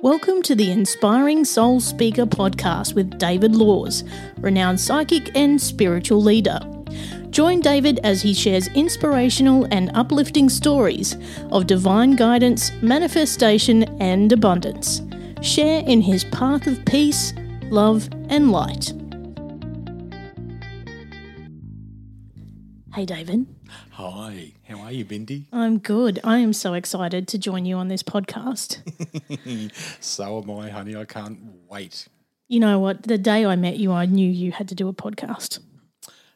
Welcome to the Inspiring Soul Speaker podcast with David Laws, renowned psychic and spiritual leader. Join David as he shares inspirational and uplifting stories of divine guidance, manifestation, and abundance. Share in his path of peace, love, and light. Hey, David. Hi, how are you, Bindi? I'm good. I am so excited to join you on this podcast. so am I, honey. I can't wait. You know what? The day I met you, I knew you had to do a podcast.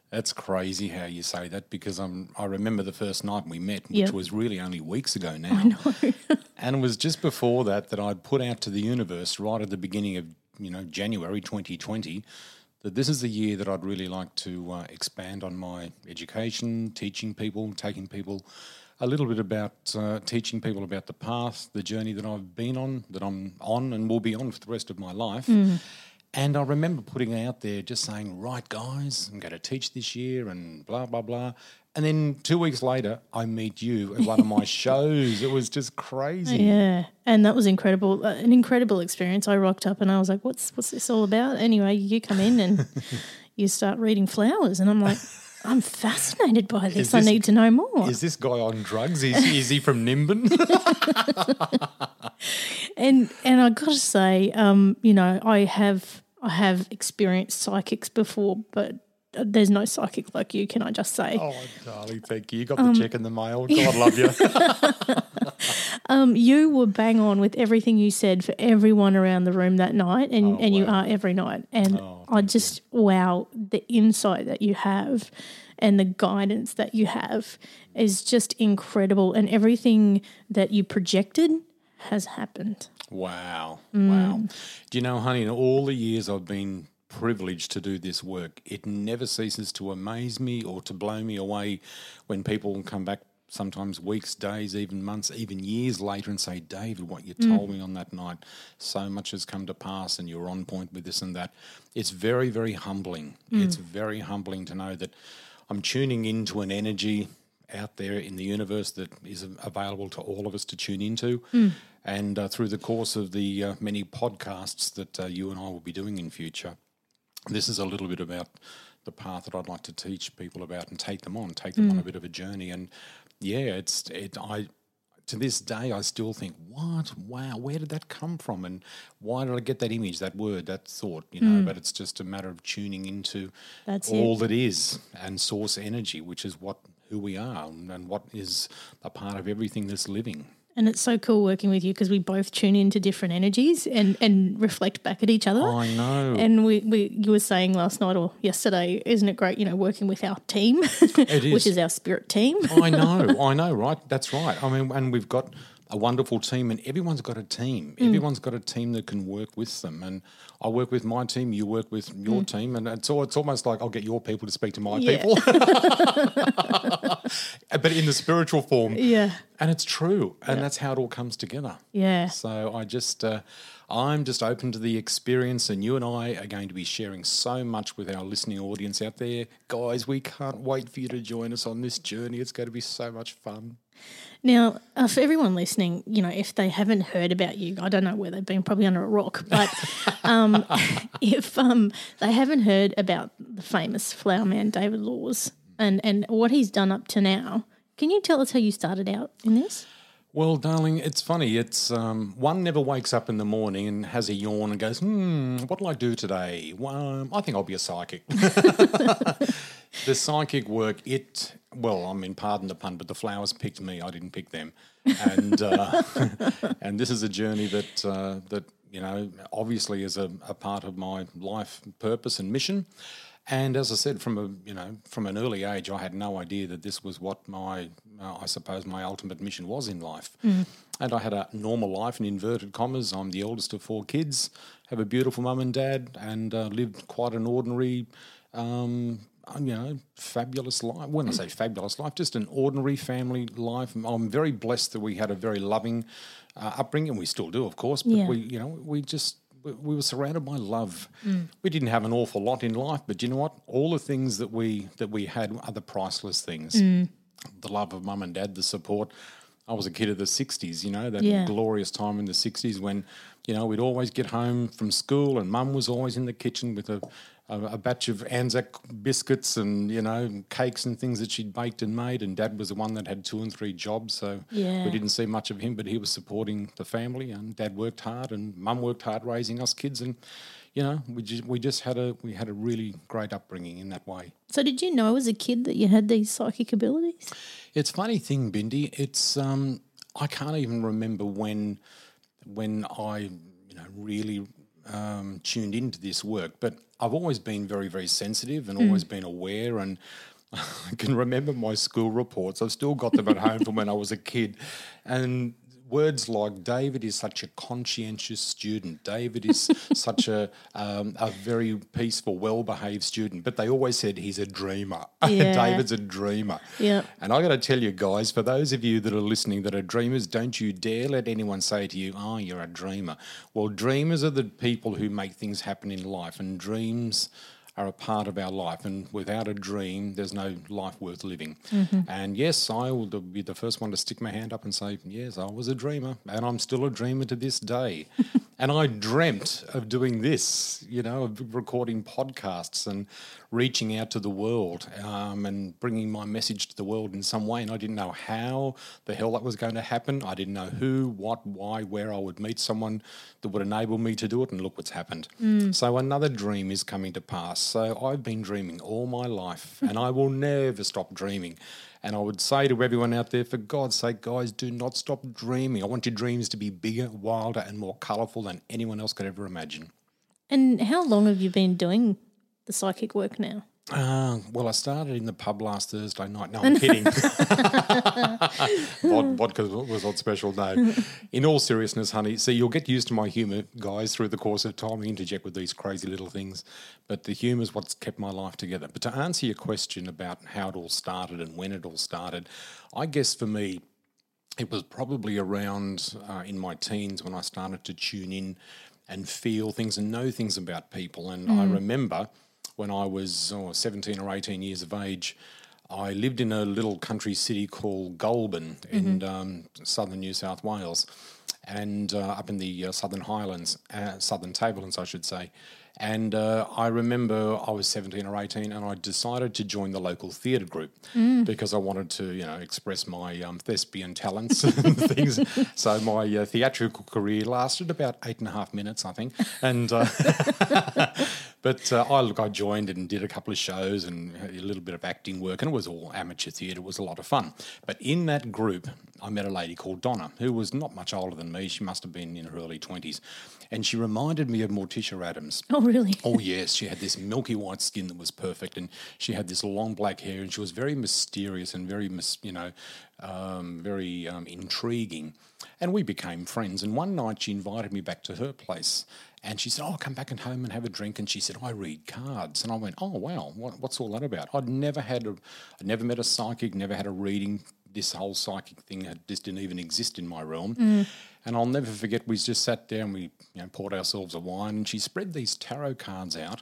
That's crazy how you say that because I'm. I remember the first night we met, which Yep. was really only weeks ago now. I know. And it was just before that that I'd put out to the universe right at the beginning of you know January 2020 that this is the year that I'd really like to uh, expand on my education, teaching people, taking people a little bit about uh, teaching people about the path, the journey that I've been on, that I'm on, and will be on for the rest of my life. And I remember putting out there just saying, right, guys, I'm going to teach this year and blah, blah, blah. And then two weeks later, I meet you at one of my shows. It was just crazy. Yeah, and that was incredible. Uh, an incredible experience. I rocked up and I was like, "What's what's this all about?" Anyway, you come in and you start reading flowers, and I'm like, "I'm fascinated by this. I need to know more." Is this guy on drugs? Is, is he from Nimbin? and and I got to say, um, you know, I have I have experienced psychics before, but there's no psychic like you. Can I just say? oh, darling, thank you. You got the check in the mail. God love you. Um, you were bang on with everything you said for everyone around the room that night, and, and you are every night. And I just wow, the insight that you have and the guidance that you have is just incredible. And everything that you projected has happened. Wow. Mm. Wow. Do you know, honey, in all the years I've been privileged to do this work, it never ceases to amaze me or to blow me away when people come back sometimes weeks, days, even months, even years later and say, David, what you told me on that night, so much has come to pass and you're on point with this and that. It's very, very humbling. It's very humbling to know that I'm tuning into an energy out there in the universe that is available to all of us to tune into. And uh, through the course of the uh, many podcasts that uh, you and I will be doing in future, this is a little bit about the path that I'd like to teach people about and take them on, take them on mm. a bit of a journey. And yeah, it's it. I to this day I still think, what? Wow, where did that come from? And why did I get that image, that word, that thought? You know, mm. but it's just a matter of tuning into That's it. all that is and source energy, which is what who we are and, and what is a part of everything that's living. And it's so cool working with you because we both tune into different energies and, and reflect back at each other. I know. And we, we, you were saying last night or yesterday, isn't it great, you know, working with our team, It is. which is our spirit team. I know, I know, right? That's right. I mean, and we've got a wonderful team, and everyone's got a team. Everyone's got a team that can work with them. And I work with my team, you work with your team, and it's all, it's almost like I'll get your people to speak to my Yeah. people, but in the spiritual form. Yeah. And it's true, and that's how it all comes together. Yeah. So I just, uh, I'm just open to the experience, and you and I are going to be sharing so much with our listening audience out there, guys. We can't wait for you to join us on this journey. It's going to be so much fun. Now, uh, for everyone listening, you know, if they haven't heard about you, I don't know where they've been, probably under a rock, but um, if um, they haven't heard about the famous flower man, David Laws, and, and what he's done up to now, can you tell us how you started out in this? Well, darling, it's funny. It's um, one never wakes up in the morning and has a yawn and goes, "Hmm, what'll I do today? Well, um, I think I'll be a psychic." the psychic work, it well, I mean, pardon the pun, but the flowers picked me. I didn't pick them, and uh, and this is a journey that uh, that you know obviously is a, a part of my life purpose and mission. And as I said, from a you know from an early age, I had no idea that this was what my uh, I suppose my ultimate mission was in life. And I had a normal life in inverted commas. I'm the eldest of four kids, have a beautiful mum and dad, and uh, lived quite an ordinary. Um, you know, fabulous life. When I say fabulous life, just an ordinary family life. I'm very blessed that we had a very loving uh, upbringing. We still do, of course, but Yeah. we, you know, we just we, we were surrounded by love. We didn't have an awful lot in life, but you know what? All the things that we that we had are the priceless things. The love of mum and dad, the support, I was a kid of the '60s. You know that Yeah. glorious time in the '60s when, you know, we'd always get home from school and Mum was always in the kitchen with a a, a batch of Anzac biscuits and you know cakes and things that she'd baked and made, and Dad was the one that had two and three jobs, so Yeah. we didn't see much of him, but he was supporting the family, and Dad worked hard, and Mum worked hard raising us kids, and you know we just we just had a we had a really great upbringing in that way. So, did you know as a kid that you had these psychic abilities? It's funny thing, Bindi. It's um, I can't even remember when when I you know really um, tuned into this work, but I've always been very very sensitive and always been aware and. I can remember my school reports. I've still got them at home from when I was a kid, and words like David is such a conscientious student. David is such a um, a very peaceful, well behaved student. But they always said he's a dreamer. Yeah. David's a dreamer. Yeah. And I got to tell you guys, for those of you that are listening that are dreamers, don't you dare let anyone say to you, "Oh, you're a dreamer." Well, dreamers are the people who make things happen in life, and dreams are a part of our life. And without a dream, there's no life worth living. Mm-hmm. And yes, I will be the first one to stick my hand up and say, "Yes, I was a dreamer, and I'm still a dreamer to this day." and I dreamt of doing this, you know, of recording podcasts and reaching out to the world um, and bringing my message to the world in some way. And I didn't know how the hell that was going to happen. I didn't know who, what, why, where I would meet someone that would enable me to do it. And look what's happened. So another dream is coming to pass. So I've been dreaming all my life and I will never stop dreaming. And I would say to everyone out there, for God's sake, guys, do not stop dreaming. I want your dreams to be bigger, wilder, and more colourful than anyone else could ever imagine. And how long have you been doing the psychic work now? Uh, well, I started in the pub last Thursday night. No, I'm kidding. Vodka was on special. No. In all seriousness, honey, see, you'll get used to my humour, guys, through the course of time. I interject with these crazy little things. But the humour is what's kept my life together. But to answer your question about how it all started and when it all started, I guess for me, it was probably around uh, in my teens when I started to tune in and feel things and know things about people. And I remember when I was oh, 17 or 18 years of age, I lived in a little country city called Goulburn in um, southern New South Wales and uh, up in the uh, southern highlands, uh, southern tablelands, I should say. And uh, I remember I was 17 or 18 and I decided to join the local theatre group because I wanted to, you know, express my um, thespian talents and things. So my uh, theatrical career lasted about eight and a half minutes, I think. And uh, but uh, I look, I joined and did a couple of shows and a little bit of acting work, and it was all amateur theatre. It was a lot of fun. But in that group, I met a lady called Donna, who was not much older than me. She must have been in her early twenties, and she reminded me of Morticia Addams. Oh, really? Oh yes, she had this milky white skin that was perfect, and she had this long black hair, and she was very mysterious and very, you know, um, very um, intriguing. And we became friends. And one night she invited me back to her place, and she said, "Oh, come back and home and have a drink." And she said, "I read cards," and I went, "Oh wow, what, what's all that about?" I'd never had a, I'd never met a psychic, never had a reading. This whole psychic thing had just didn't even exist in my realm. And I'll never forget, we just sat down, we you know, poured ourselves a wine, and she spread these tarot cards out.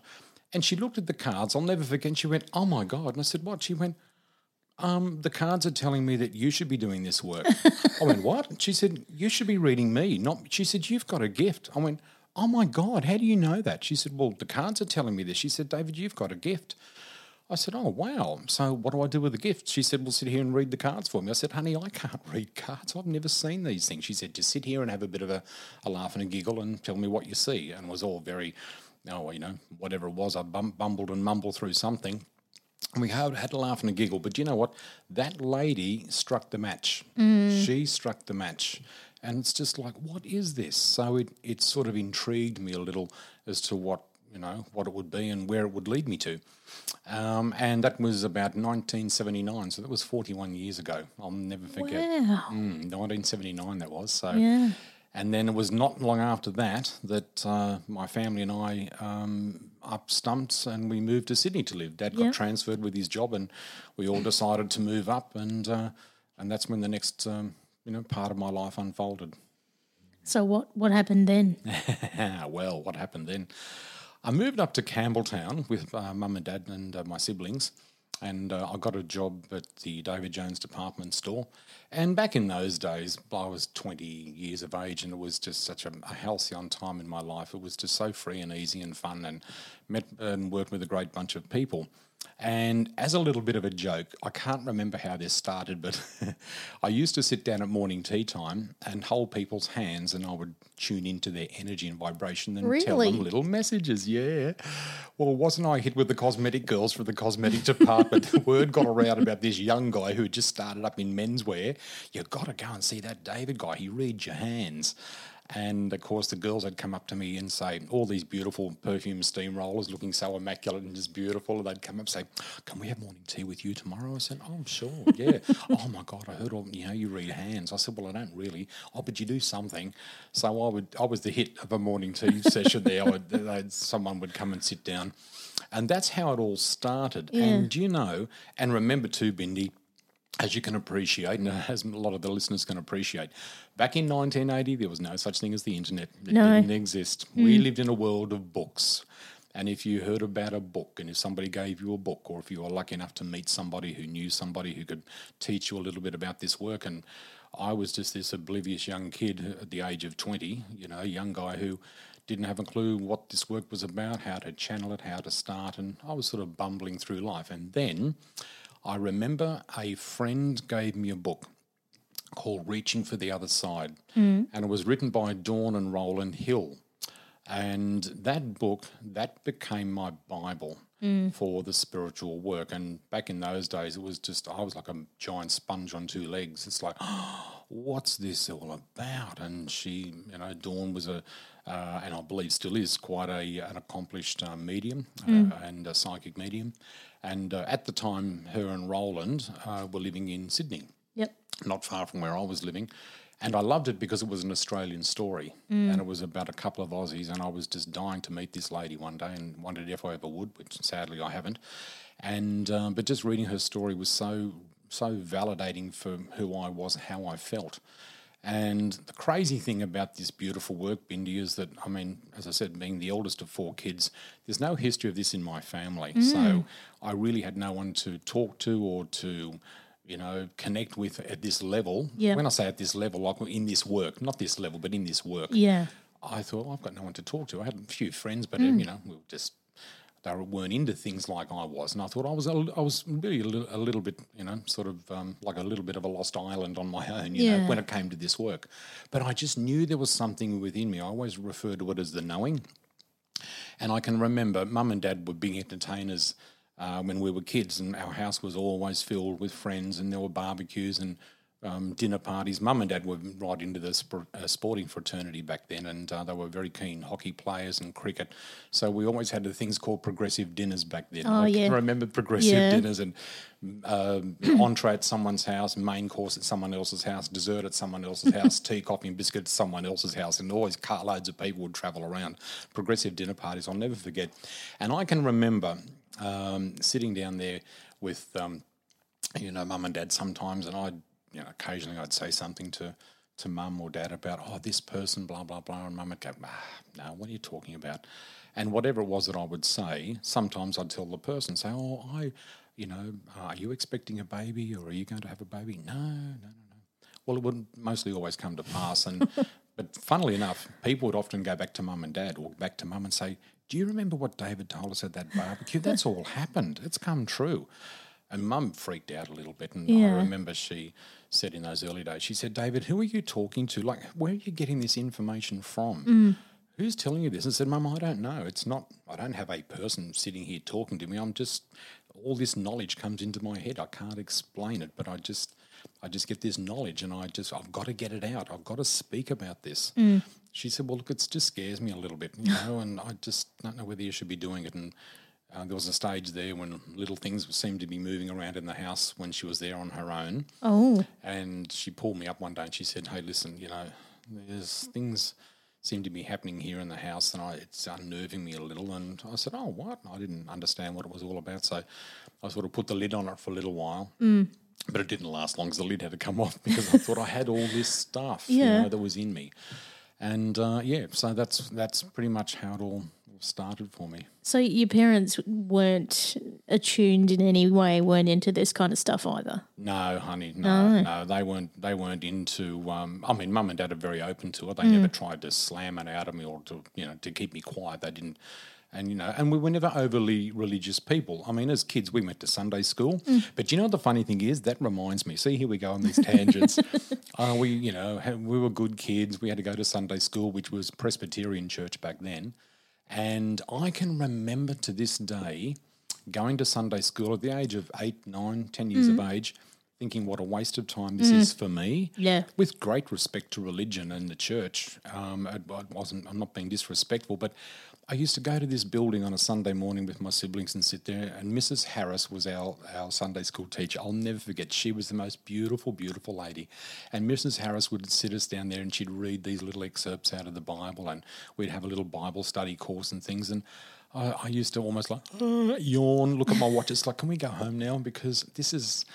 And she looked at the cards. I'll never forget. And she went, "Oh my god!" And I said, "What?" She went, "Um, the cards are telling me that you should be doing this work." I went, "What?" She said, "You should be reading me." Not. She said, "You've got a gift." I went, "Oh my god! How do you know that?" She said, "Well, the cards are telling me this." She said, "David, you've got a gift." I said, Oh, wow. So what do I do with the gift? She said, Well, sit here and read the cards for me. I said, Honey, I can't read cards. I've never seen these things. She said, Just sit here and have a bit of a, a laugh and a giggle and tell me what you see. And it was all very, oh, you know, whatever it was. I bum- bumbled and mumbled through something. And we had, had a laugh and a giggle. But you know what? That lady struck the match. Mm. She struck the match. And it's just like, what is this? So it, it sort of intrigued me a little as to what, you know, what it would be and where it would lead me to. Um, and that was about 1979. So that was 41 years ago. I'll never forget. Wow. Mm, 1979 that was. So, Yeah. and then it was not long after that that uh, my family and I um, up stumps and we moved to Sydney to live. Dad got Yeah. transferred with his job, and we all decided to move up, and uh, and that's when the next um, you know part of my life unfolded. So what what happened then? well, what happened then? I moved up to Campbelltown with uh, mum and dad and uh, my siblings, and uh, I got a job at the David Jones department store. And back in those days, I was 20 years of age, and it was just such a, a halcyon time in my life. It was just so free and easy and fun, and met and worked with a great bunch of people. And as a little bit of a joke, I can't remember how this started, but I used to sit down at morning tea time and hold people's hands, and I would tune into their energy and vibration and tell them little messages. Yeah. Well, wasn't I hit with the cosmetic girls for the cosmetic department? Word got around about this young guy who had just started up in menswear. You've got to go and see that David guy. He reads your hands. And of course, the girls had come up to me and say, all these beautiful perfume steam rollers looking so immaculate and just beautiful. And they'd come up and say, Can we have morning tea with you tomorrow? I said, Oh, sure, yeah. oh my God, I heard all, you know, you read hands. I said, Well, I don't really. Oh, but you do something. So I would, I was the hit of a morning tea session there. I would, someone would come and sit down. And that's how it all started. And you know, and remember too, Bindi, as you can appreciate, and as a lot of the listeners can appreciate, back in 1980, there was no such thing as the internet. It No. didn't exist. We hmm. lived in a world of books. And if you heard about a book, and if somebody gave you a book, or if you were lucky enough to meet somebody who knew somebody who could teach you a little bit about this work, and I was just this oblivious young kid at the age of 20, you know, young guy who didn't have a clue what this work was about, how to channel it, how to start, and I was sort of bumbling through life. And then I remember a friend gave me a book called Reaching for the Other Side, and it was written by Dawn and Roland Hill. And that book, that became my Bible for the spiritual work. And back in those days, it was just, I was like a giant sponge on two legs. It's like, what's this all about? And she, you know, Dawn was a, uh, and I believe still is, quite a an accomplished uh, medium uh, and a psychic medium. And uh, at the time, her and Roland uh, were living in Sydney Yep. not far from where I was living. And I loved it because it was an Australian story and it was about a couple of Aussies. And I was just dying to meet this lady one day and wondered if I ever would, which sadly I haven't. And um, but just reading her story was so so validating for who I was, how I felt. And the crazy thing about this beautiful work, Bindi, is that, I mean, as I said, being the eldest of four kids, there's no history of this in my family. So I really had no one to talk to or to, you know, connect with at this level. Yeah. When I say at this level, like in this work, not this level, but in this work. Yeah. I thought, well, I've got no one to talk to. I had a few friends, but, uh, you know, we were just, they weren't into things like I was. And I thought I was, a, I was really a little, a little bit, you know, sort of um, like a little bit of a lost island on my own, you Yeah. know, when it came to this work. But I just knew there was something within me. I always refer to it as the knowing. And I can remember mum and dad were big entertainers uh, when we were kids, and our house was always filled with friends, and there were barbecues and um, dinner parties. Mum and dad were right into the sp- uh, sporting fraternity back then, and uh, they were very keen hockey players and cricket. So we always had the things called progressive dinners back then. Oh, I yeah. can remember progressive Yeah. dinners and um, entree at someone's house, main course at someone else's house, dessert at someone else's house, tea, coffee, and biscuit at someone else's house, and always carloads of people would travel around. Progressive dinner parties, I'll never forget. And I can remember um, sitting down there with, um, you know, mum and dad sometimes, and I'd, you know, occasionally I'd say something to to mum or dad about, oh, this person, blah blah blah, and mum would go, ah, no, what are you talking about? And whatever it was that I would say, sometimes I'd tell the person, say, oh, I, you know, are you expecting a baby or are you going to have a baby? No, no, no, no. Well, it would mostly always come to pass. And but funnily enough, people would often go back to mum and dad or back to mum and say, "Do you remember what David told us at that barbecue? That's all happened. It's come true." And mum freaked out a little bit. And Yeah. I remember she said in those early days, she said, David, who are you talking to? Like, where are you getting this information from? Mm. Who's telling you this? I said, Mum, I don't know. It's not, I don't have a person sitting here talking to me. I'm just, all this knowledge comes into my head. I can't explain it, but I just, I just get this knowledge and I just, I've got to get it out. I've got to speak about this. Mm. She said, Well, look, it just scares me a little bit, you know, and I just don't know whether you should be doing it. And uh, there was a stage there when little things seemed to be moving around in the house when she was there on her own. Oh. And she pulled me up one day and she said, "Hey, listen, you know, there's things seem to be happening here in the house, and I, it's unnerving me a little." And I said, "Oh, what?" I didn't understand what it was all about, so I sort of put the lid on it for a little while. But it didn't last long because the lid had to come off because I thought I had all this stuff, you Yeah. know, that was in me. And uh, yeah, so that's that's pretty much how it all started for me. So your parents weren't attuned in any way, weren't into this kind of stuff either. No, honey, no, no, they weren't. They weren't into. Um, I mean, mum and dad are very open to it. They never tried to slam it out of me or to you know to keep me quiet. They didn't. And you know, and we were never overly religious people. I mean, as kids, we went to Sunday school. But you know what the funny thing is? That reminds me. See, here we go on these tangents. uh, we, you know, we were good kids. We had to go to Sunday school, which was Presbyterian church back then. And I can remember to this day going to Sunday school at the age of eight, nine, ten years of mm. age, thinking what a waste of time this is for me. Yeah. With great respect to religion and the church, um, it, it wasn't. I'm not being disrespectful, but I used to go to this building on a Sunday morning with my siblings and sit there. And Mrs. Harris was our our Sunday school teacher. I'll never forget. She was the most beautiful, beautiful lady. And Mrs. Harris would sit us down there and she'd read these little excerpts out of the Bible, and we'd have a little Bible study course and things. And I, I used to almost like "Uh," yawn, look at my watch. It's like, can we go home now? Because this is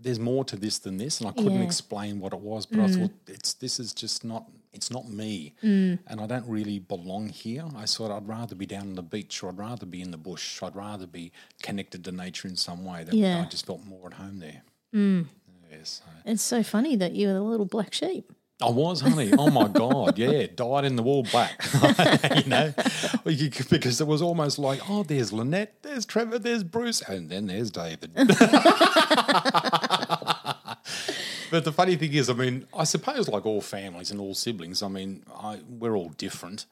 there's more to this than this, and I couldn't Yeah. explain what it was. But I mm. thought it's this is just not it's not me, mm. and I don't really belong here. I thought I'd rather be down on the beach, or I'd rather be in the bush. I'd rather be connected to nature in some way. That Yeah. I just felt more at home there. Mm. Yes, so- It's so funny that you were the little black sheep. I was, honey. Oh my God, yeah, died in the wall black. you know, Well, you could- because it was almost like, oh, there's Lynette, there's Trevor, there's Bruce, and then there's David. but the funny thing is, I mean, I suppose like all families and all siblings, I mean, I, we're all different.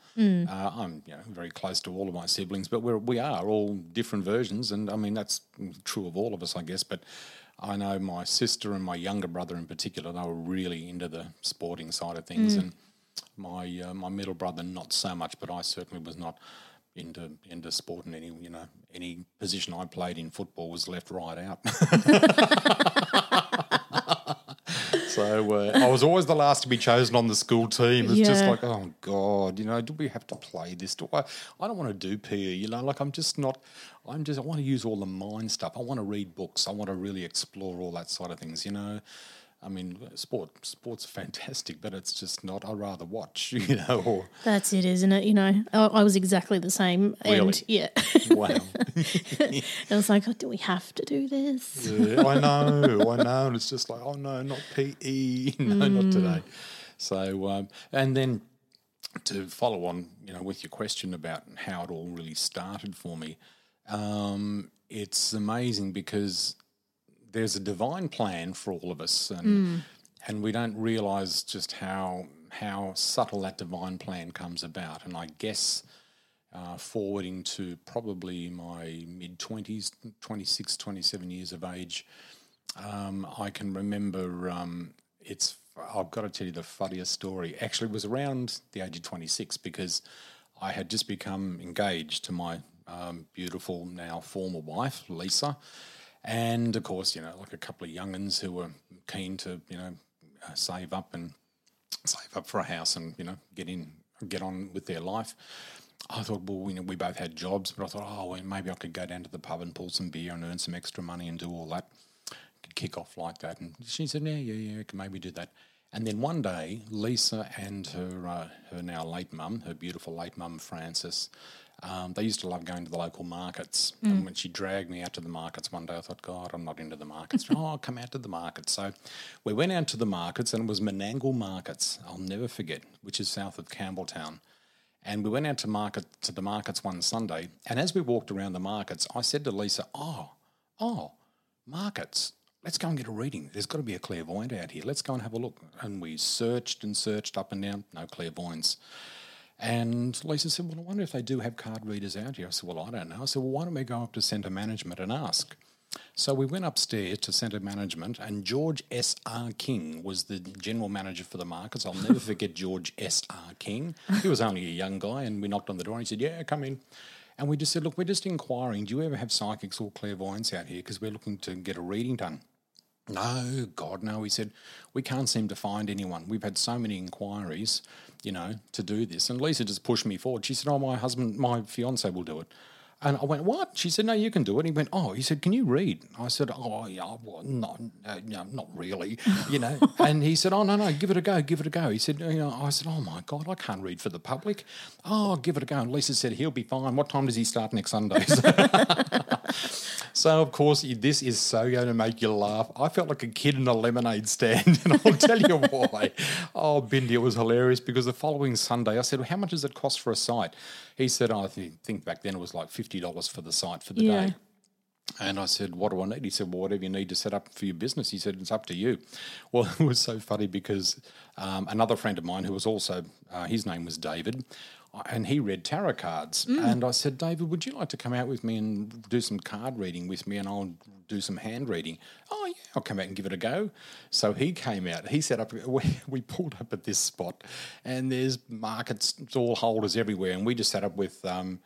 Uh, I'm you know, very close to all of my siblings, but we're we are all different versions, and I mean that's true of all of us, I guess. But I know my sister and my younger brother in particular, they were really into the sporting side of things, and my uh, my middle brother not so much, but I certainly was not into into sport in any you know any position I played in football was left right out. So uh, I was always the last to be chosen on the school team. It's just like, oh God, you know, do we have to play this? Do I? I don't want to do PE. You know, like I'm just not. I'm just. I want to use all the mind stuff. I want to read books. I want to really explore all that side of things. You know, I mean, sport. Sport's fantastic, but it's just not. I'd rather watch. You know, or That's it, isn't it? You know, I, I was exactly the same. And yeah, wow. I was like, oh, do we have to do this? Yeah, I know, I know. And it's just like, oh no, not PE, no, not today. So, um, and then to follow on, you know, with your question about how it all really started for me, um, it's amazing because there's a divine plan for all of us, and and we don't realise just how how subtle that divine plan comes about. And I guess uh, forwarding to probably my mid 20s, 26, 27 years of age, um, I can remember um, it's, I've got to tell you the funniest story. Actually, it was around the age of 26 because I had just become engaged to my um, beautiful, now former wife, Lisa. And of course, you know, like a couple of young'uns who were keen to, you know, uh, save up and save up for a house and you know get in get on with their life. I thought, well, you know, we both had jobs, but I thought, oh, well, maybe I could go down to the pub and pull some beer and earn some extra money and do all that. Could kick off like that. And she said, yeah, yeah, yeah, can maybe do that. And then one day, Lisa and her uh, her now late mum, her beautiful late mum Frances, um, they used to love going to the local markets. And when she dragged me out to the markets one day, I thought, God, I'm not into the markets. oh, I'll come out to the markets. So we went out to the markets, and it was Menangle Markets. I'll never forget, which is south of Campbelltown. And we went out to market to the markets one Sunday, and as we walked around the markets, I said to Lisa, "Oh, oh, markets. Let's go and get a reading. There's got to be a clairvoyant out here. Let's go and have a look." And we searched and searched up and down, no clairvoyants. And Lisa said, Well, I wonder if they do have card readers out here. I said, Well, I don't know. I said, Well, why don't we go up to centre management and ask? So we went upstairs to centre management, and George S. R. King was the general manager for the markets. I'll never forget George S. R. King. He was only a young guy, and we knocked on the door, and he said, "Yeah, come in." And we just said, "Look, we're just inquiring. Do you ever have psychics or clairvoyants out here? Because we're looking to get a reading done." No, God, no. He said, we can't seem to find anyone. We've had so many inquiries, you know, to do this. And Lisa just pushed me forward. She said, oh, my husband, my fiance will do it. And I went, what? She said, no, you can do it. He went, oh, he said, can you read? I said, oh, yeah, well, not, uh, no, not really, you know. and he said, oh, no, no, give it a go, give it a go. He said, you know, I said, oh my God, I can't read for the public. Oh, give it a go. And Lisa said, he'll be fine. What time does he start next Sundays? so, of course, this is so going to make you laugh. I felt like a kid in a lemonade stand, and I'll tell you why. Oh, Bindi, it was hilarious because the following Sunday I said, well, how much does it cost for a site? He said, oh, I think back then it was like $50 for the site for the Yeah. day. And I said, What do I need? He said, Well, whatever you need to set up for your business. He said, It's up to you. Well, it was so funny because um, another friend of mine who was also, uh, his name was David, and he read tarot cards. And I said, David, would you like to come out with me and do some card reading with me and I'll do some hand reading? Oh, yeah, I'll come out and give it a go. So he came out. He set up, we, we pulled up at this spot and there's market stall holders everywhere. And we just sat up with, um,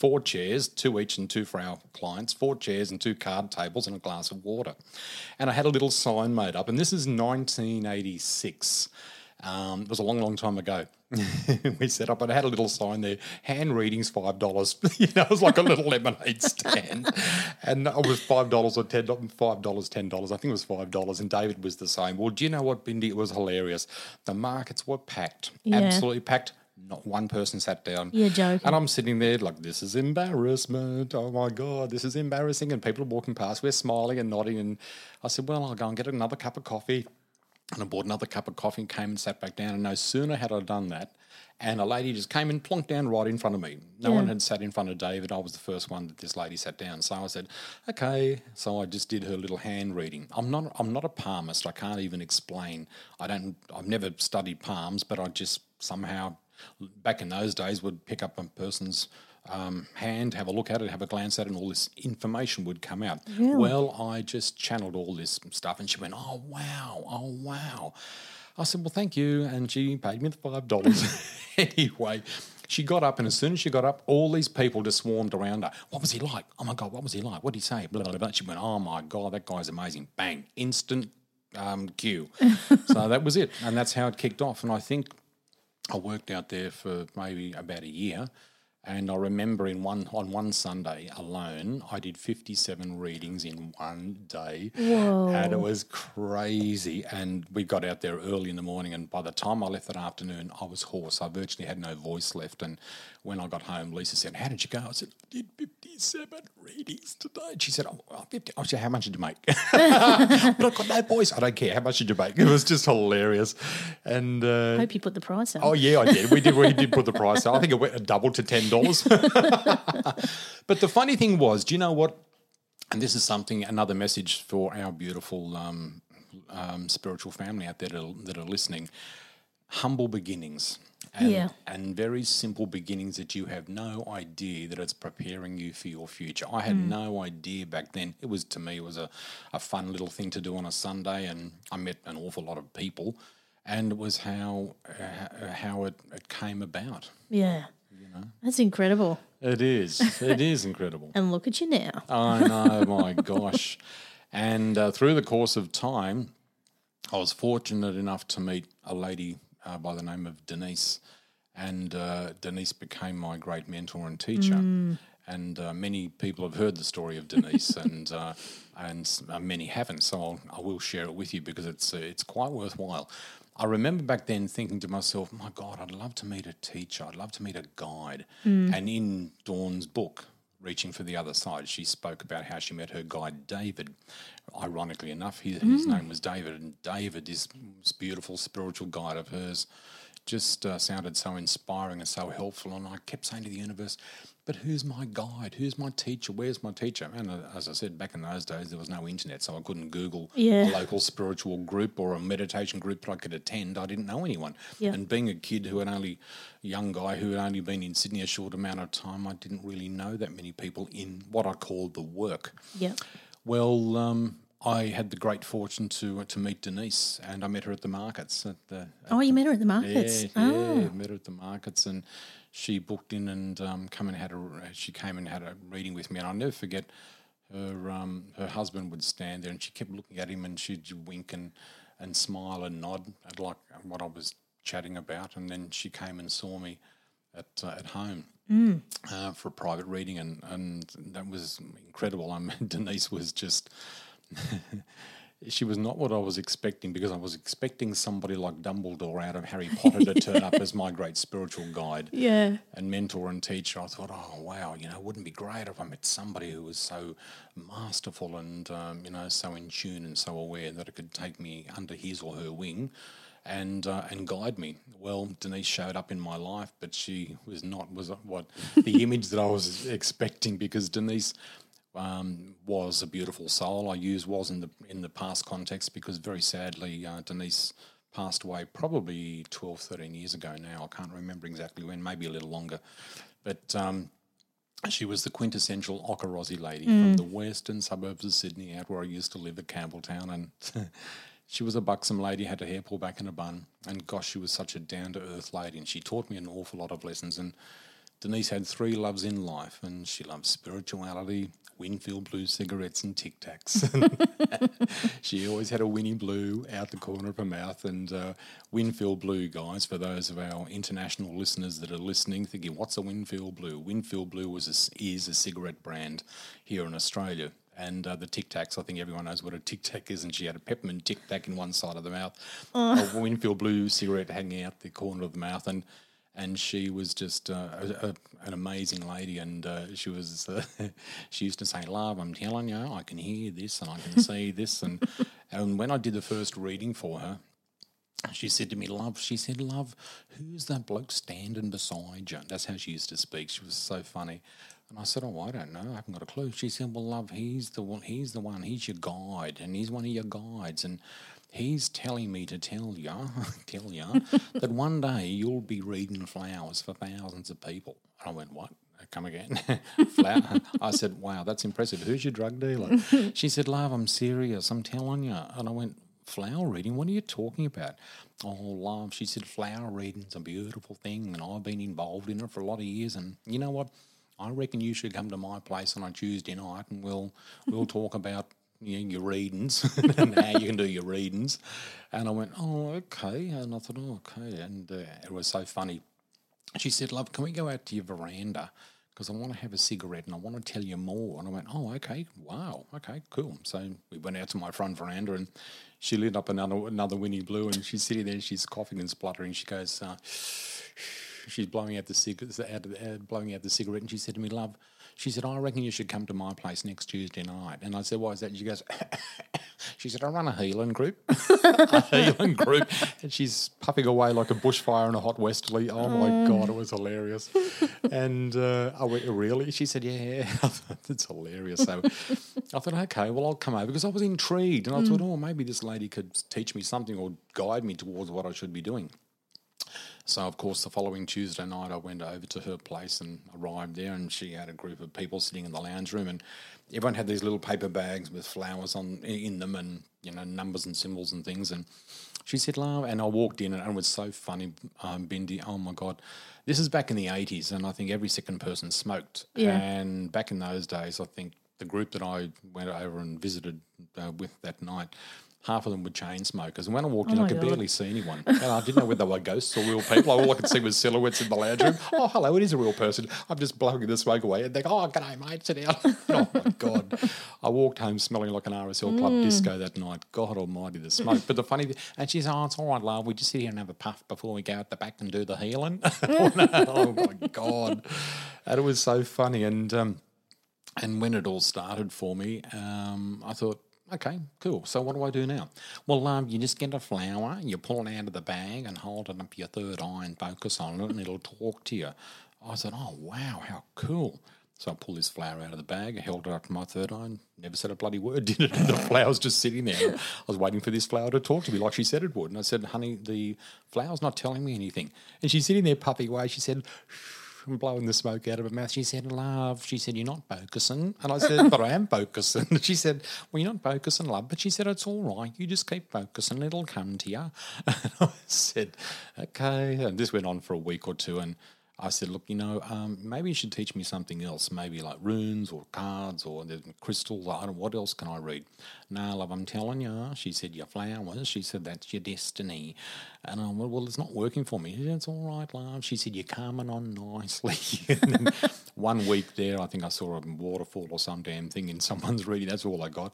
four chairs, two each and two for our clients, four chairs and two card tables and a glass of water. And I had a little sign made up, and this is 1986. Um, it was a long, long time ago. we set up, and I had a little sign there: hand readings five dollars. you know, it was like a little lemonade stand, and it was five dollars or ten dollars, five dollars, ten dollars. I think it was five dollars. And David was the same. Well, do you know what, Bindi? It was hilarious. The markets were packed, Yeah. absolutely packed. Not one person sat down. You're joking. And I'm sitting there like, this is embarrassment. Oh my God, this is embarrassing. And people are walking past. We're smiling and nodding. And I said, well, I'll go and get another cup of coffee. And I bought another cup of coffee and came and sat back down. And no sooner had I done that, and a lady just came and plonked down right in front of me. No Yeah. one had sat in front of David. I was the first one that this lady sat down. So I said, okay. So I just did her little hand reading. I'm not I'm not a palmist. I can't even explain. I don't I've never studied palms, but I just somehow back in those days would pick up a person's um, hand, have a look at it, have a glance at it, and all this information would come out. Well, I just channeled all this stuff, and she went, "Oh wow, oh wow." I said, "Well, thank you," and she paid me the five dollars. anyway, she got up, and as soon as she got up, all these people just swarmed around her. What was he like? Oh my god, what was he like? What did he say? Blah blah blah. She went, "Oh my god, that guy's amazing!" Bang, instant um, queue. so that was it, and that's how it kicked off. And I think I worked out there for maybe about a year, and I remember in one on one Sunday alone, I did fifty seven readings in one day, and it was crazy. And we got out there early in the morning, and by the time I left that afternoon, I was hoarse. I virtually had no voice left. And when I got home, Lisa said, "How did you go?" I said, "I did fifty seven readings today." And she said, "Oh, oh, 50. I said, "How much did you make?" but I've got no voice. I don't care. How much did you make? It was just hilarious. And uh, Hope you put the price up. Oh yeah, I did. We did. We did put the price. up. I think it went double to ten dollars. but the funny thing was, do you know what? And this is something another message for our beautiful um, um, spiritual family out there that are, that are listening. Humble beginnings. And, Yeah. and very simple beginnings that you have no idea that it's preparing you for your future. I had no idea back then. It was to me, it was a, a fun little thing to do on a Sunday, and I met an awful lot of people, and it was how uh, how it, it came about. yeah. That's incredible. It is. It is incredible. And look at you now. I know, my gosh. And uh, through the course of time, I was fortunate enough to meet a lady uh, by the name of Denise. And uh, Denise became my great mentor and teacher. And uh, many people have heard the story of Denise, and uh, and uh, many haven't. So I'll, I will share it with you because it's uh, it's quite worthwhile. I remember back then thinking to myself, "My God, I'd love to meet a teacher. I'd love to meet a guide." And in Dawn's book, reaching for the other side. She spoke about how she met her guide David. Ironically enough, his, his name was David, and David, this beautiful spiritual guide of hers, just uh, sounded so inspiring and so helpful. And I kept saying to the universe, "But who's my guide? Who's my teacher? Where's my teacher?" And uh, as I said, back in those days, there was no internet, so I couldn't Google Yeah. a local spiritual group or a meditation group that I could attend. I didn't know anyone. Yeah. And being a kid who had only, young guy who had only been in Sydney a short amount of time, I didn't really know that many people in what I called the work. Yeah. Well, um, I had the great fortune to to meet Denise, and I met her at the markets. At the, Oh, you met her at the markets. yeah, oh. yeah, met her at the markets, and she booked in and um, come and had a. She came and had a reading with me, and I'll never forget. Her um, her husband would stand there, and she kept looking at him, and she'd wink and and smile and nod at like what I was chatting about, and then she came and saw me, at uh, at home uh, for a private reading, and and that was incredible. I mean, Denise was just. She was not what I was expecting because I was expecting somebody like Dumbledore out of Harry Potter to turn up as my great spiritual guide Yeah. and mentor and teacher. I thought, oh wow, you know, wouldn't it be great if I met somebody who was so masterful and um, you know so in tune and so aware that it could take me under his or her wing. And uh, and guide me. Well, Denise showed up in my life, but she was not was what the image that I was expecting because Denise um, was a beautiful soul. I use was in the in the past context because very sadly uh, Denise passed away probably 12, 13 years ago now. I can't remember exactly when, maybe a little longer. But um, she was the quintessential Ocker Aussie lady from the western suburbs of Sydney, out where I used to live at Campbelltown. And she was a buxom lady, had her hair pulled back in a bun. And gosh, she was such a down to earth lady. And she taught me an awful lot of lessons. And Denise had three loves in life, and she loved spirituality, Winfield Blue cigarettes, and Tic Tacs. she always had a Winnie Blue out the corner of her mouth. And uh, Winfield Blue, guys, for those of our international listeners that are listening, thinking, what's a Winfield Blue? Winfield Blue was a is a cigarette brand here in Australia. And uh, the Tic Tacs, I think everyone knows what a Tic Tac is. And she had a peppermint Tic Tac in one side of the mouth, a Winfield Blue cigarette hanging out the corner of the mouth. And and she was just uh, a, a, an amazing lady. And uh, she was, uh, she used to say, "Love, I'm telling you, I can hear this and I can see this." And and when I did the first reading for her, she said to me, "Love," she said, "Love, who's that bloke standing beside you?" That's how she used to speak. She was so funny. And I said, "Oh, I don't know. I haven't got a clue." She said, "Well, love, he's the one. He's the one. He's your guide, and he's one of your guides, and." He's telling me to tell ya, tell ya, that one day you'll be reading flowers for thousands of people. And I went, what? Uh, come again? Flower? I said, wow, that's impressive. Who's your drug dealer? she said, love, I'm serious. I'm telling you. And I went, flower reading? What are you talking about? Oh, love. She said, flower reading's a beautiful thing, and I've been involved in it for a lot of years. And you know what? I reckon you should come to my place on a Tuesday night, and we'll we'll talk about your readings and how you can do your readings. And I went, oh, okay. And I thought, oh, okay. And uh, it was so funny. She said, love, can we go out to your veranda? Because I want to have a cigarette and I want to tell you more. And I went, oh, okay. Wow. Okay, cool. So we went out to my front veranda and she lit up another another Winnie Blue and she's sitting there, she's coughing and spluttering. She goes, uh, she's blowing out the cig- out, uh, blowing out the cigarette, and she said to me, "Love," she said, "I reckon you should come to my place next Tuesday night." And I said, "Why is that?" And she goes, "She said I run a healing group, a healing group," and she's puffing away like a bushfire in a hot westerly. Oh my god, it was hilarious. And uh, I went, "Really?" She said, "Yeah." I thought, That's hilarious. So I thought, okay, well, I'll come over because I was intrigued, and I thought, oh, maybe this lady could teach me something or guide me towards what I should be doing. So, of course, the following Tuesday night, I went over to her place and arrived there, and she had a group of people sitting in the lounge room, and everyone had these little paper bags with flowers on in them, and you know numbers and symbols and things. And she said, "Love," and I walked in, and it was so funny, um, Bindi. Oh my god, this is back in the eighties, and I think every second person smoked. Yeah. And back in those days, I think the group that I went over and visited uh, with that night. Half of them were chain smokers, and when I walked in, Oh my I could God. barely see anyone. And I didn't know whether they were ghosts or real people. All I could see was silhouettes in the lounge room. Oh, hello, it is a real person. I'm just blowing the smoke away. And they go, oh, g'day, mate, sit down. oh, my God. I walked home smelling like an RSL Club Mm. disco that night. God almighty, the smoke. But the funny thing, and she said, oh, it's all right, love. We just sit here and have a puff before we go out the back and do the healing. oh, my God. And it was so funny. And, um, and when it all started for me, um, I thought, okay, cool. So what do I do now? Well, um, you just get a flower, you pull it out of the bag and hold it up your third eye and focus on it, and it'll talk to you. I said, oh wow, how cool. So I pulled this flower out of the bag, I held it up to my third eye, and never said a bloody word, did it? the flower's just sitting there. I was waiting for this flower to talk to me like she said it would. And I said, honey, the flower's not telling me anything. And she's sitting there puffing away. She said, and blowing the smoke out of her mouth. She said, Love, she said, You're not focusing. And I said, But I am focusing. She said, Well, you're not focusing, love. But she said, It's all right. You just keep focusing. It'll come to you. And I said, Okay. And this went on for a week or two. And I said, look, you know, um, maybe you should teach me something else, maybe like runes or cards or crystals. I don't what else can I read? No, love, I'm telling you. She said, your flowers. She said, that's your destiny. And I went, well, it's not working for me. She said, it's all right, love. She said, you're coming on nicely. one week there, I think I saw a waterfall or some damn thing in someone's reading. That's all I got.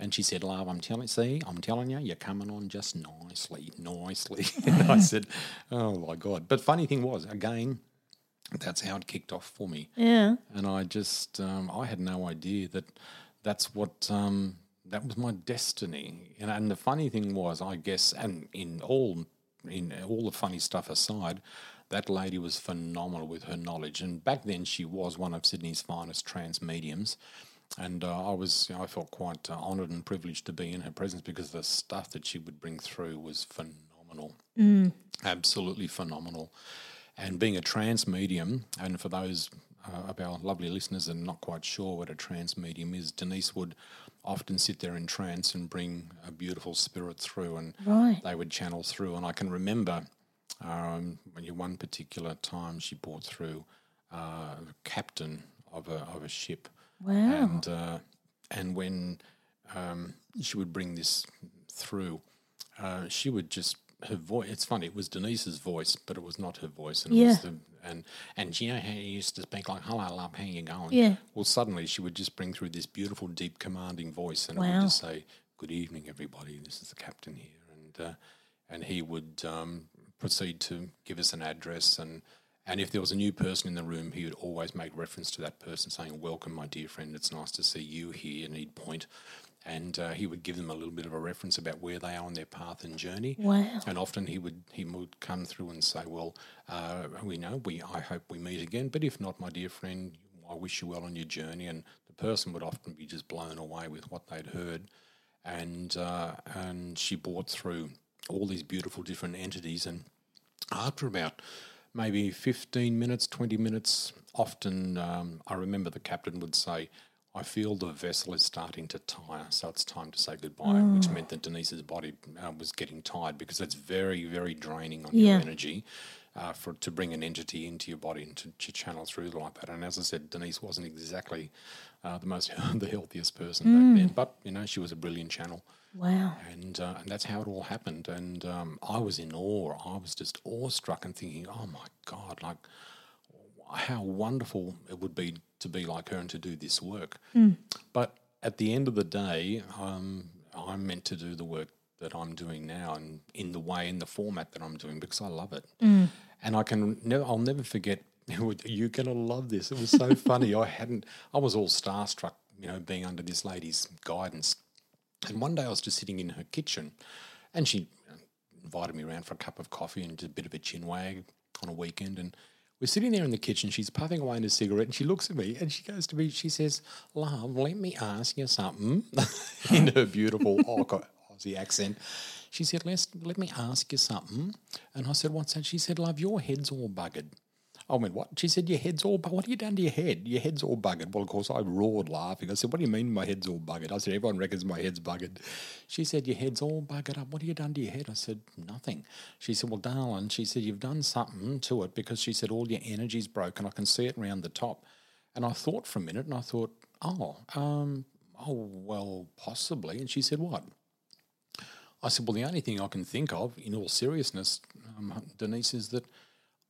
And she said, Love, I'm telling see, I'm telling you, you're coming on just nicely, nicely. and I said, Oh my God. But funny thing was, again, that's how it kicked off for me. Yeah. And I just, um, I had no idea that that's what, um, that was my destiny. And, and the funny thing was, I guess, and in all, in all the funny stuff aside, that lady was phenomenal with her knowledge. And back then, she was one of Sydney's finest trance mediums. And uh, I was, I felt quite uh, honoured and privileged to be in her presence because the stuff that she would bring through was phenomenal, mm. absolutely phenomenal. And being a trance medium, and for those uh, of our lovely listeners that are not quite sure what a trance medium is, Denise would often sit there in trance and bring a beautiful spirit through, and Right. they would channel through. And I can remember um, one particular time she brought through uh, the captain of a of a ship, Wow. and uh, and when um, she would bring this through, uh, she would just her voice. It's funny. It was Denise's voice, but it was not her voice. And it Yeah. was the, and and you know how you used to speak like "Hello, love, how you going?" Yeah. Well, suddenly she would just bring through this beautiful, deep, commanding voice, and Wow. would just say, "Good evening, everybody. This is the captain here," and uh, and he would um, proceed to give us an address and. And if there was a new person in the room, he would always make reference to that person, saying, "Welcome, my dear friend. It's nice to see you here." And he'd point, and uh, he would give them a little bit of a reference about where they are on their path and journey. Wow. And often he would he would come through and say, "Well, uh, we know we I hope we meet again, but if not, my dear friend, I wish you well on your journey." And the person would often be just blown away with what they'd heard, and uh, and she brought through all these beautiful different entities, and after about maybe 15 minutes, 20 minutes, often um, I remember the captain would say, I feel the vessel is starting to tire, so it's time to say goodbye, which meant that Denise's body uh, was getting tired because it's very, very draining on Yeah. your energy uh, for to bring an entity into your body and to, to channel through like that. And as I said, Denise wasn't exactly uh, the most the healthiest person back then, but you know she was a brilliant channel Wow. and uh, and that's how it all happened. And um, I was in awe. I was just awestruck and thinking, oh my god, like how wonderful it would be to be like her and to do this work. But at the end of the day, um, I'm meant to do the work that I'm doing now, and in the way, in the format that I'm doing, because I love it. And I can never, I'll never forget. You're gonna love this. It was so funny. I hadn't. I was all starstruck, you know, being under this lady's guidance. And one day I was just sitting in her kitchen, and she invited me around for a cup of coffee and just a bit of a chin wag on a weekend. And we're sitting there in the kitchen. She's puffing away in a cigarette, and she looks at me and she goes to me. She says, "Love, let me ask you something." in her beautiful Aussie accent, she said, "Let let me ask you something." And I said, "What's that?" She said, "Love, your head's all buggered." I went, what? She said, your head's all, bu- what have you done to your head? Your head's all buggered. Well, of course, I roared laughing. I said, what do you mean my head's all buggered? I said, everyone reckons my head's buggered. She said, your head's all buggered up. What have you done to your head? I said, nothing. She said, well, darling, she said, you've done something to it because she said, all your energy's broken. I can see it around the top. And I thought for a minute and I thought, oh, um, oh, well, possibly. And she said, what? I said, well, the only thing I can think of, in all seriousness, um, Denise, is that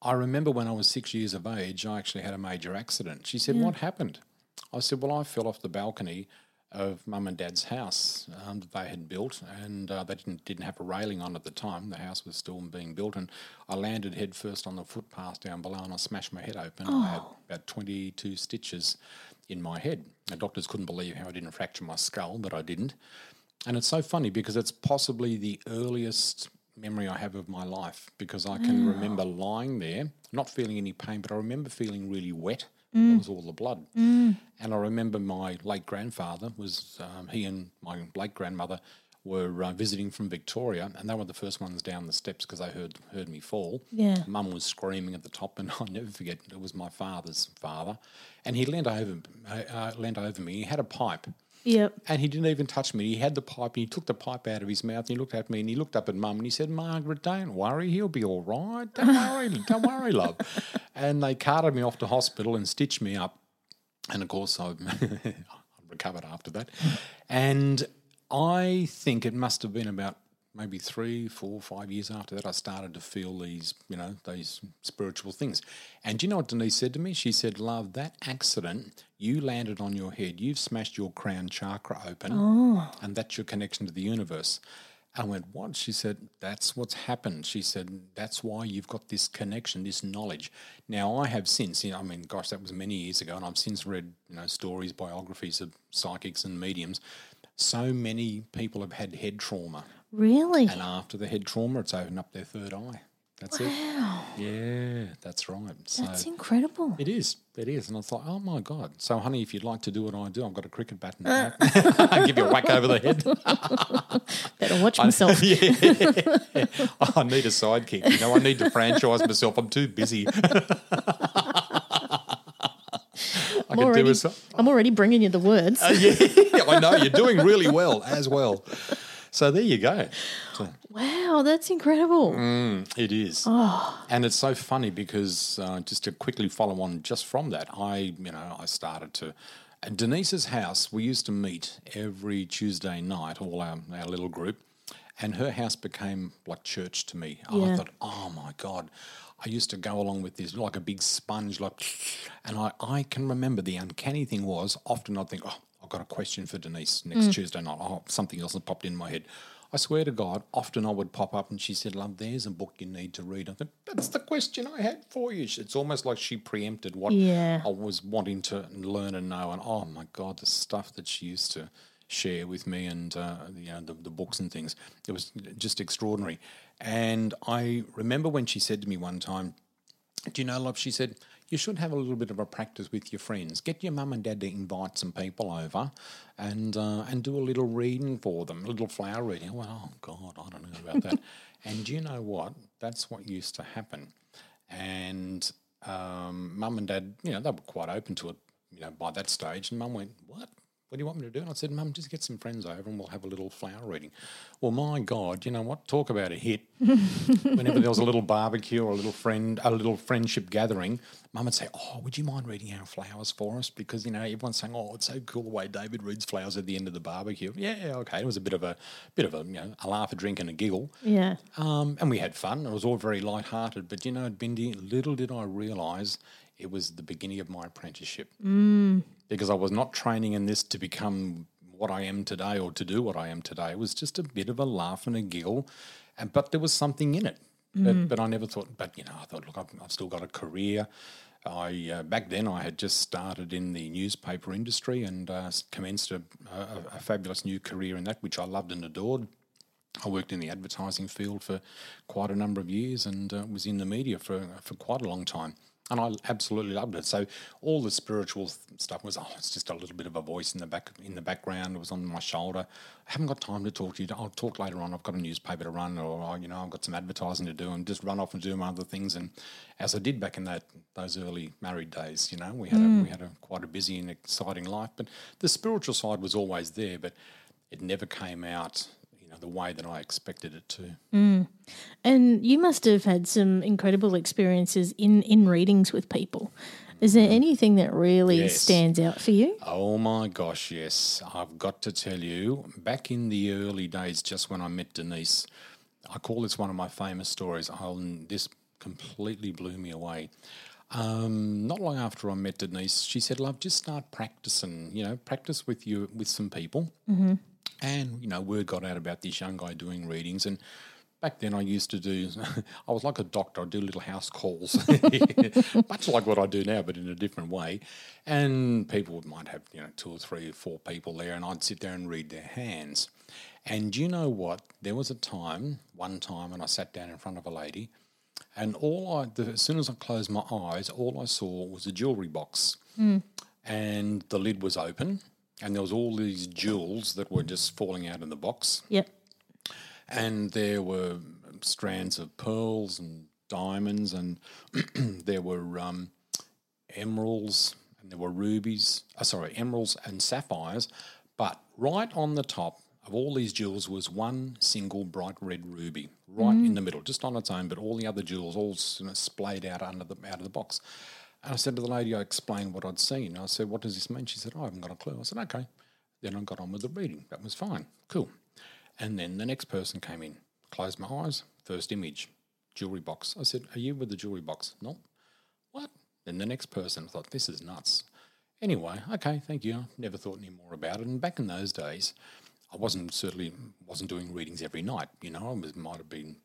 I remember when I was six years of age, I actually had a major accident. She said, what happened? I said, well, I fell off the balcony of mum and dad's house um, that they had built, and uh, they didn't didn't have a railing on at the time. The house was still being built, and I landed headfirst on the footpath down below, and I smashed my head open. I had about twenty two stitches in my head. The doctors couldn't believe how I didn't fracture my skull, but I didn't. And it's so funny because it's possibly the earliest memory I have of my life because I can remember lying there, not feeling any pain, but I remember feeling really wet. It was all the blood. And I remember my late grandfather was, um, he and my late grandmother were uh, visiting from Victoria, and they were the first ones down the steps because they heard heard me fall. Yeah. Mum was screaming at the top, and I'll never forget it was my father's father, and he leant over, uh, uh, leant over me. He had a pipe, Yep. and he didn't even touch me. He had the pipe and he took the pipe out of his mouth and he looked at me and he looked up at mum and he said, Margaret, don't worry, he'll be all right. Don't worry, don't worry, love. and they carted me off to hospital and stitched me up. And of course, I recovered after that. And I think it must have been about maybe three, four, five years after that, I started to feel these, you know, these spiritual things. And do you know what Denise said to me? She said, Love, that accident, you landed on your head, you've smashed your crown chakra open, oh. and that's your connection to the universe. I went, What? She said, That's what's happened. She said, That's why you've got this connection, this knowledge. Now, I have since, you know, I mean, gosh, that was many years ago, and I've since read, you know, stories, biographies of psychics and mediums. So many people have had head trauma. Really? And after the head trauma, it's opened up their third eye. That's it. Wow. Yeah, that's right. So That's incredible. it is. It is. And I thought, oh my God. So, honey, if you'd like to do what I do, I've got a cricket bat and a bat. I'll give you a whack over the head. Better watch myself. yeah. I need a sidekick. You know, I need to franchise myself. I'm too busy. I I'm can do already, I'm already bringing you the words. Uh, yeah, I know you're doing really well as well. So there you go. So wow, that's incredible. Mm. it is, Oh. and it's so funny because uh, just to quickly follow on just from that, I you know I started to. At Denise's house, we used to meet every Tuesday night, all our, our little group, and her house became like church to me. I thought, oh my God. I used to go along with this like a big sponge, like, and I, I can remember the uncanny thing was often I'd think, oh, I've got a question for Denise next Tuesday night. Oh, something else has popped in my head. I swear to God, often I would pop up and she said, Love, there's a book you need to read. I thought, That's the question I had for you. It's almost like she preempted what Yeah. I was wanting to learn and know. And oh my God, the stuff that she used to share with me and uh, you know the, the books and things, it was just extraordinary. And I remember when she said to me one time, do you know, love? She said, you should have a little bit of a practice with your friends. Get your mum and dad to invite some people over and uh, and do a little reading for them, a little flower reading. Went, oh, God, I don't know about that. and do you know what? That's what used to happen. And um, mum and dad, you know, they were quite open to it, you know, by that stage. And mum went, what? What do you want me to do? And I said, Mum, just get some friends over and we'll have a little flower reading. Well, my God, you know what? Talk about a hit. Whenever there was a little barbecue or a little friend, a little friendship gathering, Mum would say, "Oh, would you mind reading our flowers for us?" Because you know everyone's saying, "Oh, it's so cool the way David reads flowers at the end of the barbecue." Yeah, okay. It was a bit of a bit of a you know a laugh, a drink, and a giggle. Yeah. Um, and we had fun. It was all very light-hearted. But you know, Bindi, little did I realise it was the beginning of my apprenticeship. Mm. Because I was not training in this to become what I am today or to do what I am today. It was just a bit of a laugh and a giggle, and but there was something in it. But, but I never thought. But you know, I thought, look, I've, I've still got a career. I uh, back then I had just started in the newspaper industry and uh, commenced a, a, a fabulous new career in that, which I loved and adored. I worked in the advertising field for quite a number of years and uh, was in the media for for quite a long time. And I absolutely loved it. So all the spiritual stuff was, oh, it's just a little bit of a voice in the back in the background. It was on my shoulder. I haven't got time to talk to you. I'll talk later on. I've got a newspaper to run, or you know, I've got some advertising to do, and just run off and do my other things. And as I did back in that those early married days, you know, we had a, we mm. had a quite a busy and exciting life. But the spiritual side was always there, but it never came out, the way that I expected it to. And you must have had some incredible experiences in, in readings with people. Is there anything that really Yes. stands out for you? Oh my gosh, yes. I've got to tell you, back in the early days, just when I met Denise, I call this one of my famous stories. I'll, this completely blew me away. Um, not long after I met Denise, she said, "Love, just start practicing. You know, practice with you with some people." Mm-hmm. And you know, word got out about this young guy doing readings, and back then I used to do. I was like a doctor. I'd do little house calls, much like what I do now, but in a different way. And people might have you know two or three or four people there, and I'd sit there and read their hands. And you know what? There was a time, one time, when I sat down in front of a lady, and all I, the, as soon as I closed my eyes, all I saw was a jewelry box, hmm. and the lid was open, and there was all these jewels that were just falling out of the box, Yep. and there were strands of pearls and diamonds, and there were um, emeralds, and there were rubies. Uh, sorry, emeralds and sapphires, but right on the top, of all these jewels was one single bright red ruby right in the middle, just on its own, but all the other jewels all you know, splayed out under the out of the box. And I said to the lady, I explained what I'd seen. I said, "What does this mean?" She said, "Oh, I haven't got a clue." I said, "Okay." Then I got on with the reading. That was fine, cool. And then the next person came in. Closed my eyes. First image, jewelry box. I said, "Are you with the jewelry box?" No. What? Then the next person I thought, "This is nuts." Anyway, okay, thank you. I never thought any more about it. And back in those days, I wasn't certainly wasn't doing readings every night. You know, I was, might have been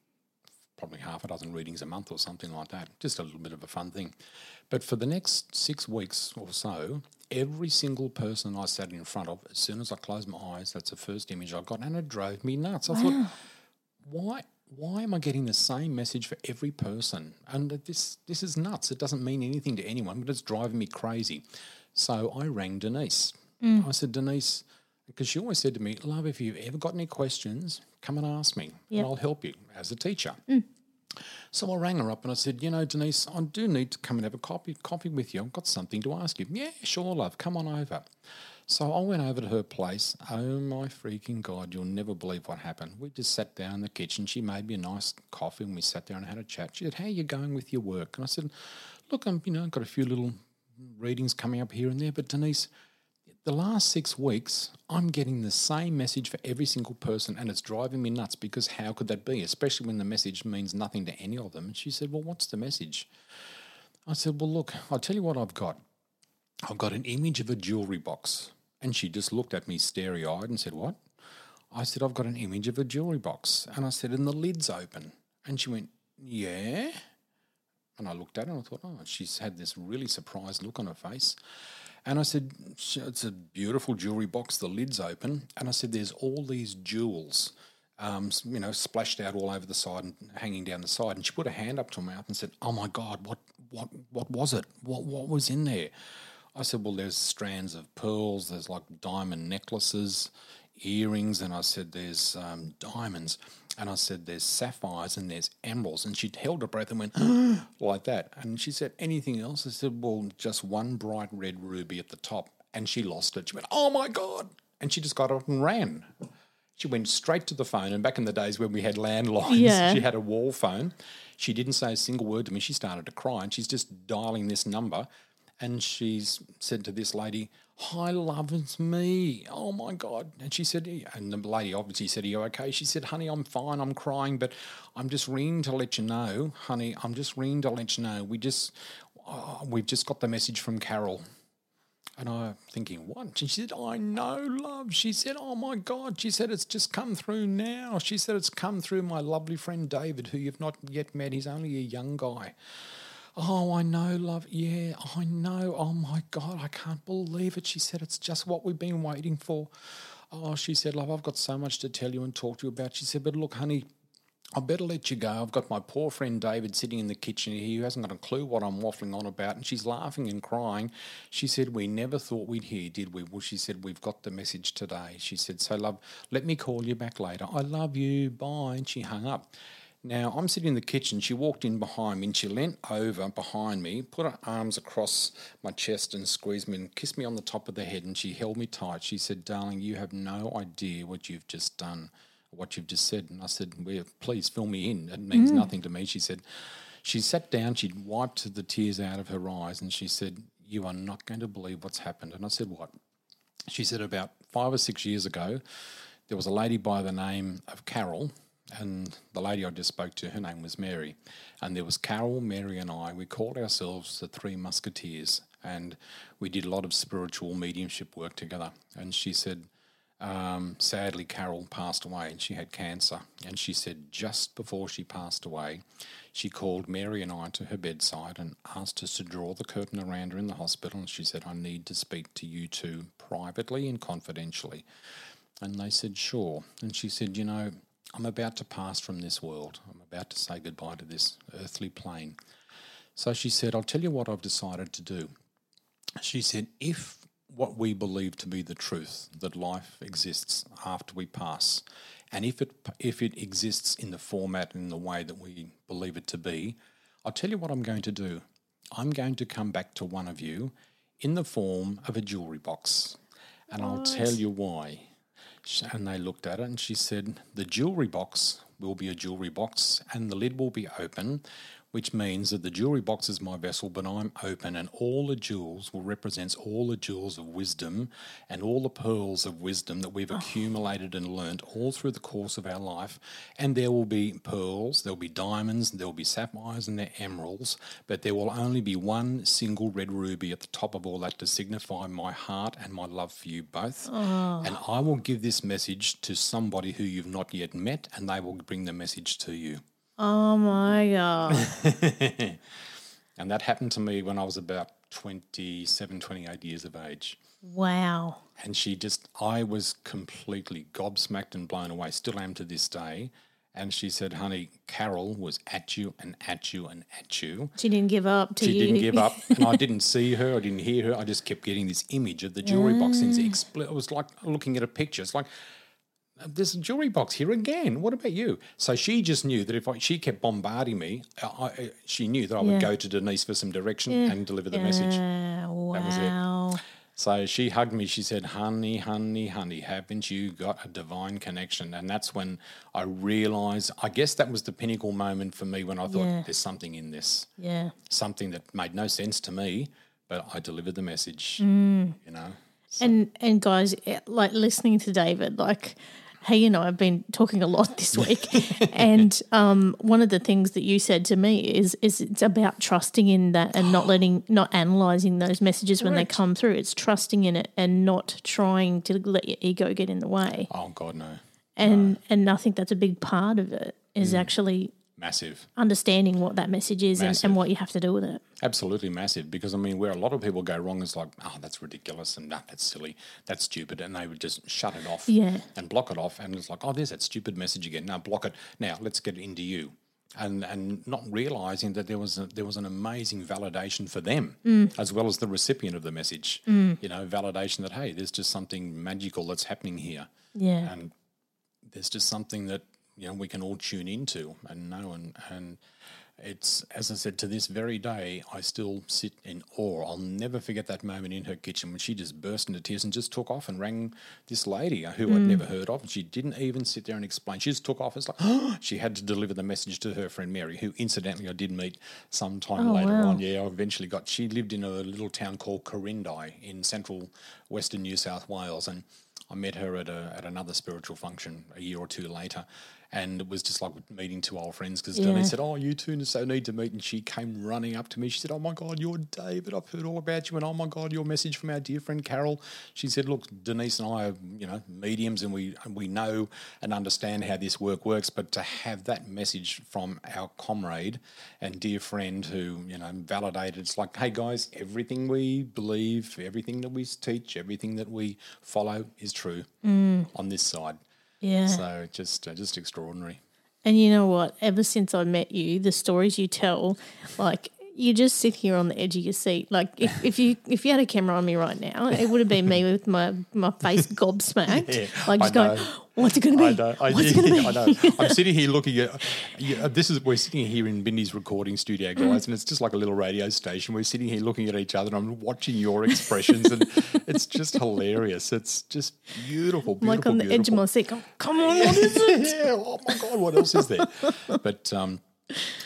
probably half a dozen readings a month or something like that. Just a little bit of a fun thing. But for the next six weeks or so, every single person I sat in front of, as soon as I closed my eyes, that's the first image I got, and it drove me nuts. I thought, why? Why am I getting the same message for every person? And this this is nuts. It doesn't mean anything to anyone, but it's driving me crazy. So I rang Denise. Mm. I said, Denise, because she always said to me, Love, if you've ever got any questions, come and ask me, Yep. and I'll help you as a teacher. Mm. So I rang her up and I said, you know, Denise, I do need to come and have a coffee, coffee with you. I've got something to ask you. Yeah, sure, love. Come on over. So I went over to her place. Oh my freaking God, you'll never believe what happened. We just sat down in the kitchen. She made me a nice coffee and we sat down and had a chat. She said, How are you going with your work? And I said, Look, I'm, you know, got a few little readings coming up here and there, but Denise, the last six weeks, I'm getting the same message for every single person, and it's driving me nuts because how could that be, especially when the message means nothing to any of them? And she said, Well, what's the message? I said, Well, look, I'll tell you what I've got. I've got an image of a jewelry box. And she just looked at me starry eyed and said, What? I said, I've got an image of a jewelry box. And I said, And the lid's open. And she went, Yeah. And I looked at her and I thought, oh, she's had this really surprised look on her face. And I said, it's a beautiful jewelry box, the lid's open. And I said, there's all these jewels, um, you know, splashed out all over the side and hanging down the side. And she put her hand up to her mouth and said, oh my God, what, what, what was it? What, what was in there? I said, well, there's strands of pearls, there's like diamond necklaces, earrings, and I said, there's um, diamonds, and I said, there's sapphires, and there's emeralds. And she held her breath and went, like that. And she said, anything else? I said, well, just one bright red ruby at the top. And she lost it. She went, oh my God. And she just got up and ran. She went straight to the phone. And back in the days when we had landlines, Yeah. she had a wall phone. She didn't say a single word to me. She started to cry and she's just dialing this number. And she's said to this lady, Hi, love, it's me. Oh my God. And she said, and the lady obviously said, Are you okay? She said, Honey, I'm fine. I'm crying, but I'm just ringing to let you know, honey, I'm just ringing to let you know. We just, uh, we've just got the message from Carol. And I'm thinking, what? And she said, I know, love. She said, oh my God. She said, it's just come through now. She said, it's come through my lovely friend David, who you've not yet met. He's only a young guy. Oh, I know, love. Yeah, I know. Oh my God, I can't believe it. She said, it's just what we've been waiting for. Oh, she said, love, I've got so much to tell you and talk to you about. She said, but look, honey, I better let you go. I've got my poor friend David sitting in the kitchen here who hasn't got a clue what I'm waffling on about. And she's laughing and crying. She said, We never thought we'd hear, did we? Well, she said, We've got the message today. She said, So, love, let me call you back later. I love you. Bye. And she hung up. Now, I'm sitting in the kitchen. She walked in behind me and she leant over behind me, put her arms across my chest and squeezed me and kissed me on the top of the head. And she held me tight. She said, Darling, you have no idea what you've just done what you've just said. And I said, well, please fill me in. It means mm. nothing to me. She said, she sat down, she'd wiped the tears out of her eyes, and she said, You are not going to believe what's happened. And I said, What? She said, About five or six years ago, there was a lady by the name of Carol, and the lady I just spoke to, her name was Mary. And there was Carol, Mary, and I. We called ourselves the Three Musketeers, and we did a lot of spiritual mediumship work together. And she said, um, sadly, Carol passed away and she had cancer. And she said just before she passed away, she called Mary and I to her bedside and asked us to draw the curtain around her in the hospital. And she said, I need to speak to you two privately and confidentially. And they said, sure. And she said, you know, I'm about to pass from this world. I'm about to say goodbye to this earthly plane. So she said, I'll tell you what I've decided to do. She said, if what we believe to be the truth, that life exists after we pass, and if it if it exists in the format and in the way that we believe it to be, I'll tell you what I'm going to do. I'm going to come back to one of you in the form of a jewelry box, and I'll tell you why. And they looked at it and she said, The jewellery box will be a jewellery box and the lid will be open, which means that the jewellery box is my vessel, but I'm open and all the jewels will represent all the jewels of wisdom and all the pearls of wisdom that we've oh. accumulated and learnt all through the course of our life. And there will be pearls, there'll be diamonds, there'll be sapphires and there emeralds, but there will only be one single red ruby at the top of all that to signify my heart and my love for you both. Oh. And I will give this message to somebody who you've not yet met, and they will bring the message to you. Oh my god. And that happened to me when I was about 27, 28 years of age. wow. And she just, I was completely gobsmacked and blown away, still am to this day. And she said, honey, Carol was at you and at you and at you. She didn't give up to She you. didn't give up. And I didn't see her, I didn't hear her. I just kept getting this image of the jewelry box. It's mm. expl- it was like looking at a picture. It's like, there's a jewelry box here again. What about you? So she just knew that if I, she kept bombarding me, I, I, she knew that I would Yeah. go to Denise for some direction and deliver the message. Yeah, was it. So she hugged me. She said, Honey, honey, honey, haven't you got a divine connection? And that's when I realized, I guess that was the pinnacle moment for me when I thought, Yeah. there's something in this, Yeah. something that made no sense to me, but I delivered the message, Mm. you know? And and guys, eh, like listening to David, like he know, I have been talking a lot this week, and um, one of the things that you said to me is is it's about trusting in that and not letting, not analyzing those messages when they come through. It's trusting in it and not trying to let your ego get in the way. Oh, God, no. And and I think that's a big part of it is actually Massive. understanding what that message is and, and what you have to do with it. Absolutely massive. Because, I mean, where a lot of people go wrong is like, oh, that's ridiculous and nah, that's silly, that's stupid. And they would just shut it off Yeah. and block it off. And it's like, oh, there's that stupid message again. Now block it. Now let's get it into you. And, and not realizing that there was a, there was an amazing validation for them mm. as well as the recipient of the message. Mm. You know, validation that hey, there's just something magical that's happening here, Yeah. and there's just something that you know we can all tune into and know and and it's as I said to this very day I still sit in awe. I'll never forget that moment in her kitchen when she just burst into tears and just took off and rang this lady uh, who I'd hmm. never heard of. And she didn't even sit there and explain. She just took off. It's like she had to deliver the message to her friend Mary, who incidentally I did meet sometime Oh, later wow. on. Yeah, I eventually got. She lived in a little town called Corindi in central western New South Wales, and I met her at a at another spiritual function a year or two later, and it was just like meeting two old friends because Yeah. Denise said, "Oh, you two so need to meet," and she came running up to me. She said, "Oh my God, you're David. I've heard all about you, and oh my God, your message from our dear friend Carol." She said, "Look, Denise and I are you know mediums, and we and we know and understand how this work works, but to have that message from our comrade and dear friend who you know validated, it's like, hey guys, everything we believe, everything that we teach, everything that we follow is true mm. on this side." Yeah. So just uh, just extraordinary. And you know what? Ever since I met you, the stories you tell, like you just sit here on the edge of your seat. Like if, if you if you had a camera on me right now, it would have been me with my my face gobsmacked, Yeah, like just going. "What's it going to be? I know. I, What's it going to be?" I know. I'm sitting here looking at. Yeah, this is we're sitting here in Bindy's recording studio, guys, and it's just like a little radio station. We're sitting here looking at each other, and I'm watching your expressions, and it's just hilarious. It's just beautiful, beautiful, like on the edge of my seat. Come on, what is it? yeah. Oh my god, what else is there? But um,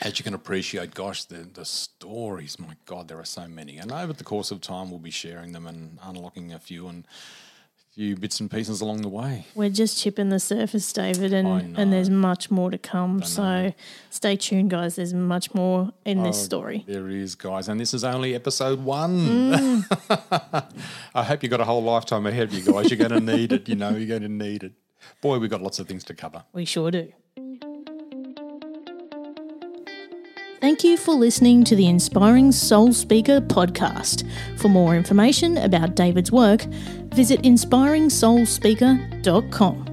as you can appreciate, gosh, the the stories. My God, there are so many, and over the course of time, we'll be sharing them and unlocking a few and a few bits and pieces along the way. We're just chipping the surface, David, and and there's much more to come. So stay tuned, guys. There's much more in this Oh, story. There is, guys, and this is only episode one. Mm. I hope you got a whole lifetime ahead of you, guys. You're going to need it. You know, you're going to need it. Boy, we've got lots of things to cover. We sure do. Thank you for listening to the Inspiring Soul Speaker podcast. For more information about David's work, visit inspiringsoulspeaker.com.